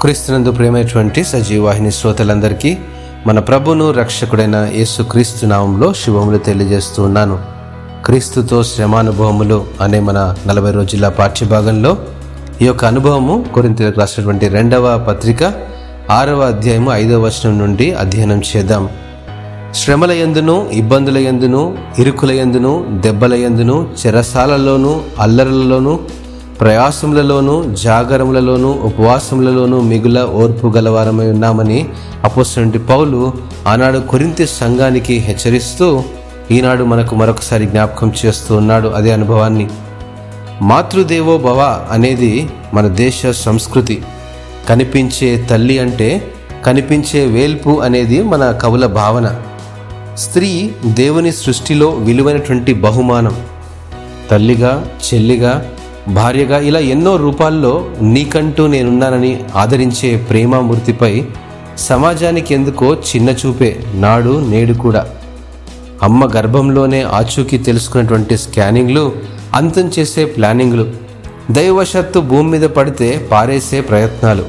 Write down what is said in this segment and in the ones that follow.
క్రీస్తునందు ప్రేమైనటువంటి సజీవాహిని శ్రోతలందరికీ మన ప్రభును రక్షకుడైన యేసు క్రీస్తు నామంలో శుభములు తెలియజేస్తూ ఉన్నాను. క్రీస్తుతో శ్రమానుభవములు అనే మన నలభై రోజుల పాఠ్యభాగంలో ఈ యొక్క అనుభవము కొరింతలకు రాసినటువంటి రెండవ పత్రిక ఆరవ అధ్యాయము ఐదవ వచనం నుండి అధ్యయనం చేద్దాం. శ్రమల ఎందును ఇబ్బందుల ఎందును ఇరుకుల ఎందును దెబ్బల ఎందును చెరసాలలోను అల్లరలలోను ప్రయాసములలోనూ జాగరములలోనూ ఉపవాసములలోనూ మిగుల ఓర్పు గలవారమై ఉన్నామని అపోసంటి పౌలు ఆనాడు కొరింతి సంఘానికి హెచ్చరిస్తూ ఈనాడు మనకు మరొకసారి జ్ఞాపకం చేస్తూ ఉన్నాడు అదే అనుభవాన్ని. మాతృదేవో భవ అనేది మన దేశ సంస్కృతి. కనిపించే తల్లి అంటే కనిపించే వేల్పు అనేది మన కవుల భావన. స్త్రీ దేవుని సృష్టిలో విలువైనటువంటి బహుమానం. తల్లిగా చెల్లిగా భార్యగా ఇలా ఎన్నో రూపాల్లో నీకంటూ నేనున్నానని ఆదరించే ప్రేమామూర్తిపై సమాజానికి ఎందుకో చిన్న చూపే నాడు నేడు కూడా. అమ్మ గర్భంలోనే ఆచూకీ తెలుసుకున్నటువంటి స్కానింగ్లు అంతం చేసే ప్లానింగ్లు దైవవశత్తు భూమి మీద పడితే పారేసే ప్రయత్నాలు.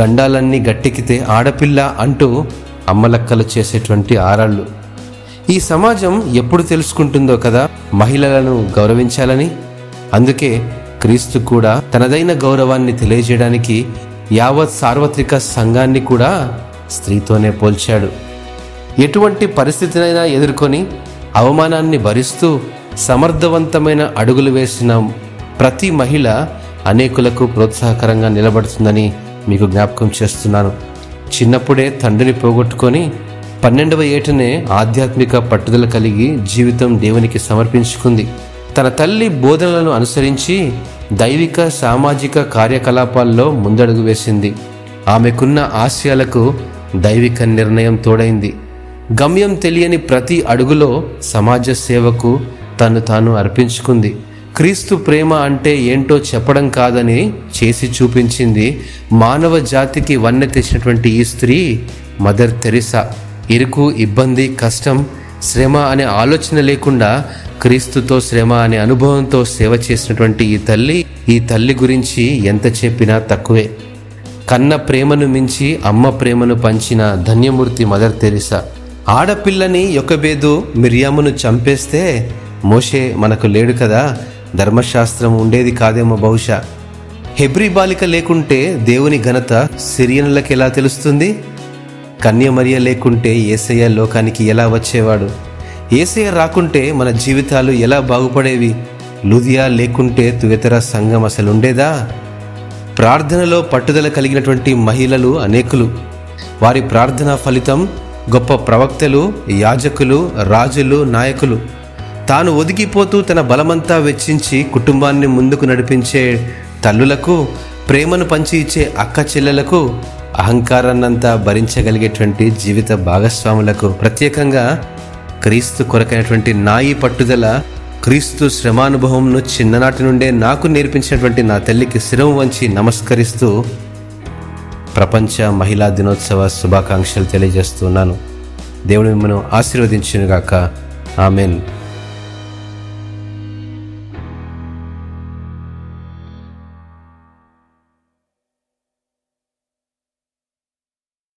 గండాలన్నీ గట్టెక్కితే ఆడపిల్ల అంటూ అమ్మలక్కలు చేసేటువంటి ఆరాళ్ళు. ఈ సమాజం ఎప్పుడు తెలుసుకుంటుందో కదా మహిళలను గౌరవించాలని అందుకే క్రీస్తు కూడా తనదైన గౌరవాన్ని తెలియజేయడానికి యావత్ సార్వత్రిక సంఘాన్ని కూడా స్త్రీతోనే పోల్చాడు. ఎటువంటి పరిస్థితినైనా ఎదుర్కొని అవమానాన్ని భరిస్తూ సమర్థవంతమైన అడుగులు వేసిన ప్రతి మహిళ అనేకులకు ప్రోత్సాహకరంగా నిలబడుతుందని మీకు జ్ఞాపకం చేస్తున్నాను. చిన్నప్పుడే తండ్రిని పోగొట్టుకొని పన్నెండవ ఏటనే ఆధ్యాత్మిక పట్టుదల కలిగి జీవితం దేవునికి సమర్పించుకుంది. తన తల్లి బోధనలను అనుసరించి దైవిక సామాజిక కార్యకలాపాల్లో ముందడుగు వేసింది. ఆమెకున్న ఆశయాలకు దైవిక నిర్ణయం తోడైంది. గమ్యం తెలియని ప్రతి అడుగులో సమాజ సేవకు తను తాను అర్పించుకుంది. క్రీస్తు ప్రేమ అంటే ఏంటో చెప్పడం కాదని చేసి చూపించింది మానవ జాతికి వన్నె తెచ్చినటువంటి ఈ స్త్రీ మదర్ తెరిసా. ఇరుకు ఇబ్బంది కష్టం శ్రమ అనే ఆలోచన లేకుండా క్రీస్తుతో శ్రమ అనే అనుభవంతో సేవ చేసినటువంటి ఈ తల్లి ఈ తల్లి గురించి ఎంత చెప్పినా తక్కువే. కన్న ప్రేమను మించి అమ్మ ప్రేమను పంచిన ధన్యమూర్తి మదర్ తెరిసా. ఆడపిల్లని యొక్కబేదు మిరియామును చంపేస్తే మోషే మనకు లేడు కదా ధర్మశాస్త్రం ఉండేది కాదేమో బహుశా. హెబ్రి బాలిక లేకుంటే దేవుని ఘనత సిరియనులకు ఎలా తెలుస్తుంది? కన్యమరియ లేకుంటే ఏసయ్య లోకానికి ఎలా వచ్చేవాడు? ఏసయ రాకుంటే మన జీవితాలు ఎలా బాగుపడేవి? లుదియా లేకుంటే తువెతర సంఘం అసలు ఉండేదా? ప్రార్థనలో పట్టుదల కలిగినటువంటి మహిళలు అనేకులు. వారి ప్రార్థన ఫలితం గొప్ప ప్రవక్తలు యాజకులు రాజులు నాయకులు. తాను ఒదిగిపోతూ తన బలమంతా వెచ్చించి కుటుంబాన్ని ముందుకు నడిపించే తల్లులకు ప్రేమను పంచి ఇచ్చే అక్క చెల్లెలకు అహంకారాన్నంతా భరించగలిగేటువంటి జీవిత భాగస్వాములకు ప్రత్యేకంగా క్రీస్తు కొరకైనటువంటి నాయి పట్టుదల క్రీస్తు శ్రమానుభవంను చిన్ననాటి నుండే నాకు నేర్పించినటువంటి నా తల్లికి శిరం వంచి నమస్కరిస్తూ ప్రపంచ మహిళా దినోత్సవ శుభాకాంక్షలు తెలియజేస్తున్నాను దేవుడు మిమ్మల్ని ఆశీర్వదించునుగాక. ఆమెన్.